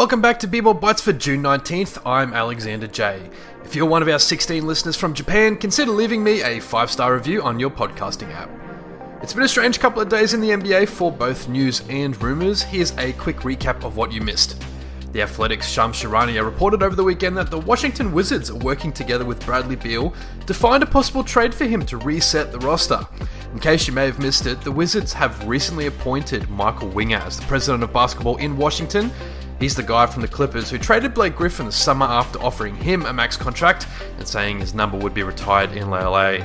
Welcome back to B-Ball Bites for June 19th. I'm Alexander J. If you're one of our 16 listeners from Japan, consider leaving me a 5-star review on your podcasting app. It's been a strange couple of days in the NBA for both news and rumours. Here's a quick recap of what you missed. The Athletic's Shams Charania reported over the weekend that the Washington Wizards are working together with Bradley Beal to find a possible trade for him to reset the roster. In case you may have missed it, the Wizards have recently appointed Michael Winger as the president of basketball in Washington. He's the guy from the Clippers who traded Blake Griffin the summer after offering him a max contract and saying his number would be retired in LA.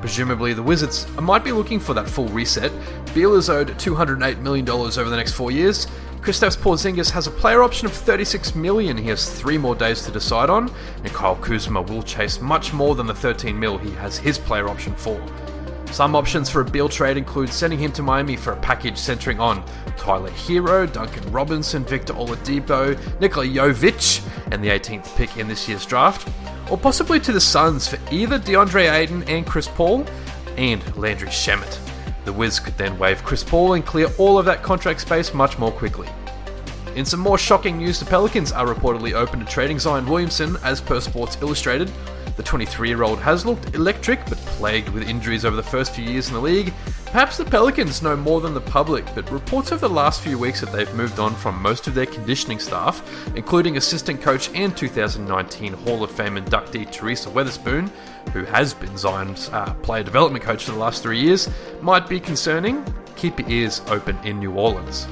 Presumably, the Wizards might be looking for that full reset. Beal is owed $208 million over the next four years. Kristaps Porzingis has a player option of 36 million. He has three more days to decide on, and Kyle Kuzma will chase much more than the 13 mil he has his player option for. Some options for a Beal trade include sending him to Miami for a package centering on Tyler Herro, Duncan Robinson, Victor Oladipo, Nikola Jovic, and the 18th pick in this year's draft, or possibly to the Suns for either DeAndre Ayton and Chris Paul and Landry Shamet. The Wiz could then waive Chris Paul and clear all of that contract space much more quickly. In some more shocking news, the Pelicans are reportedly open to trading Zion Williamson, as per Sports Illustrated. The 23 year old has looked electric, but plagued with injuries over the first few years in the league. Perhaps the Pelicans know more than the public, but reports over the last few weeks that they've moved on from most of their conditioning staff, including assistant coach and 2019 Hall of Fame inductee Teresa Weatherspoon, who has been Zion's uh, player development coach for the last three years, might be concerning. Keep your ears open in New Orleans.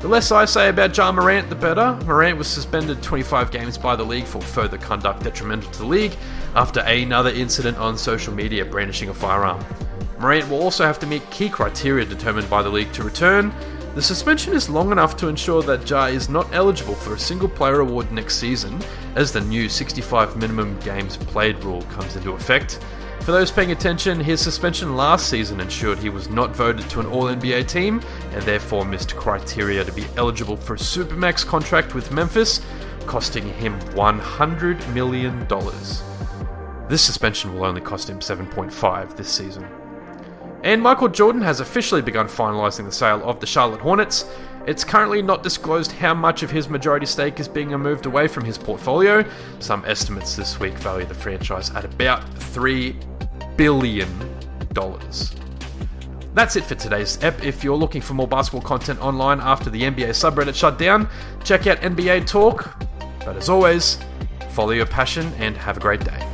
The less I say about Ja Morant, the better. Morant was suspended 25 games by the league for further conduct detrimental to the league after another incident on social media brandishing a firearm. Morant will also have to meet key criteria determined by the league to return. The suspension is long enough to ensure that Ja is not eligible for a single player award next season, as the new 65 minimum games played rule comes into effect. For those paying attention, his suspension last season ensured he was not voted to an All NBA team and therefore missed criteria to be eligible for a Supermax contract with Memphis, costing him $100 million. This suspension will only cost him 7.5 this season. And Michael Jordan has officially begun finalising the sale of the Charlotte Hornets. It's currently not disclosed how much of his majority stake is being moved away from his portfolio. Some estimates this week value the franchise at about $3 billion. dollars. That's it for today's ep. If you're looking for more basketball content online after the NBA subreddit shut down, check out NBA Talk. But as always, follow your passion and have a great day.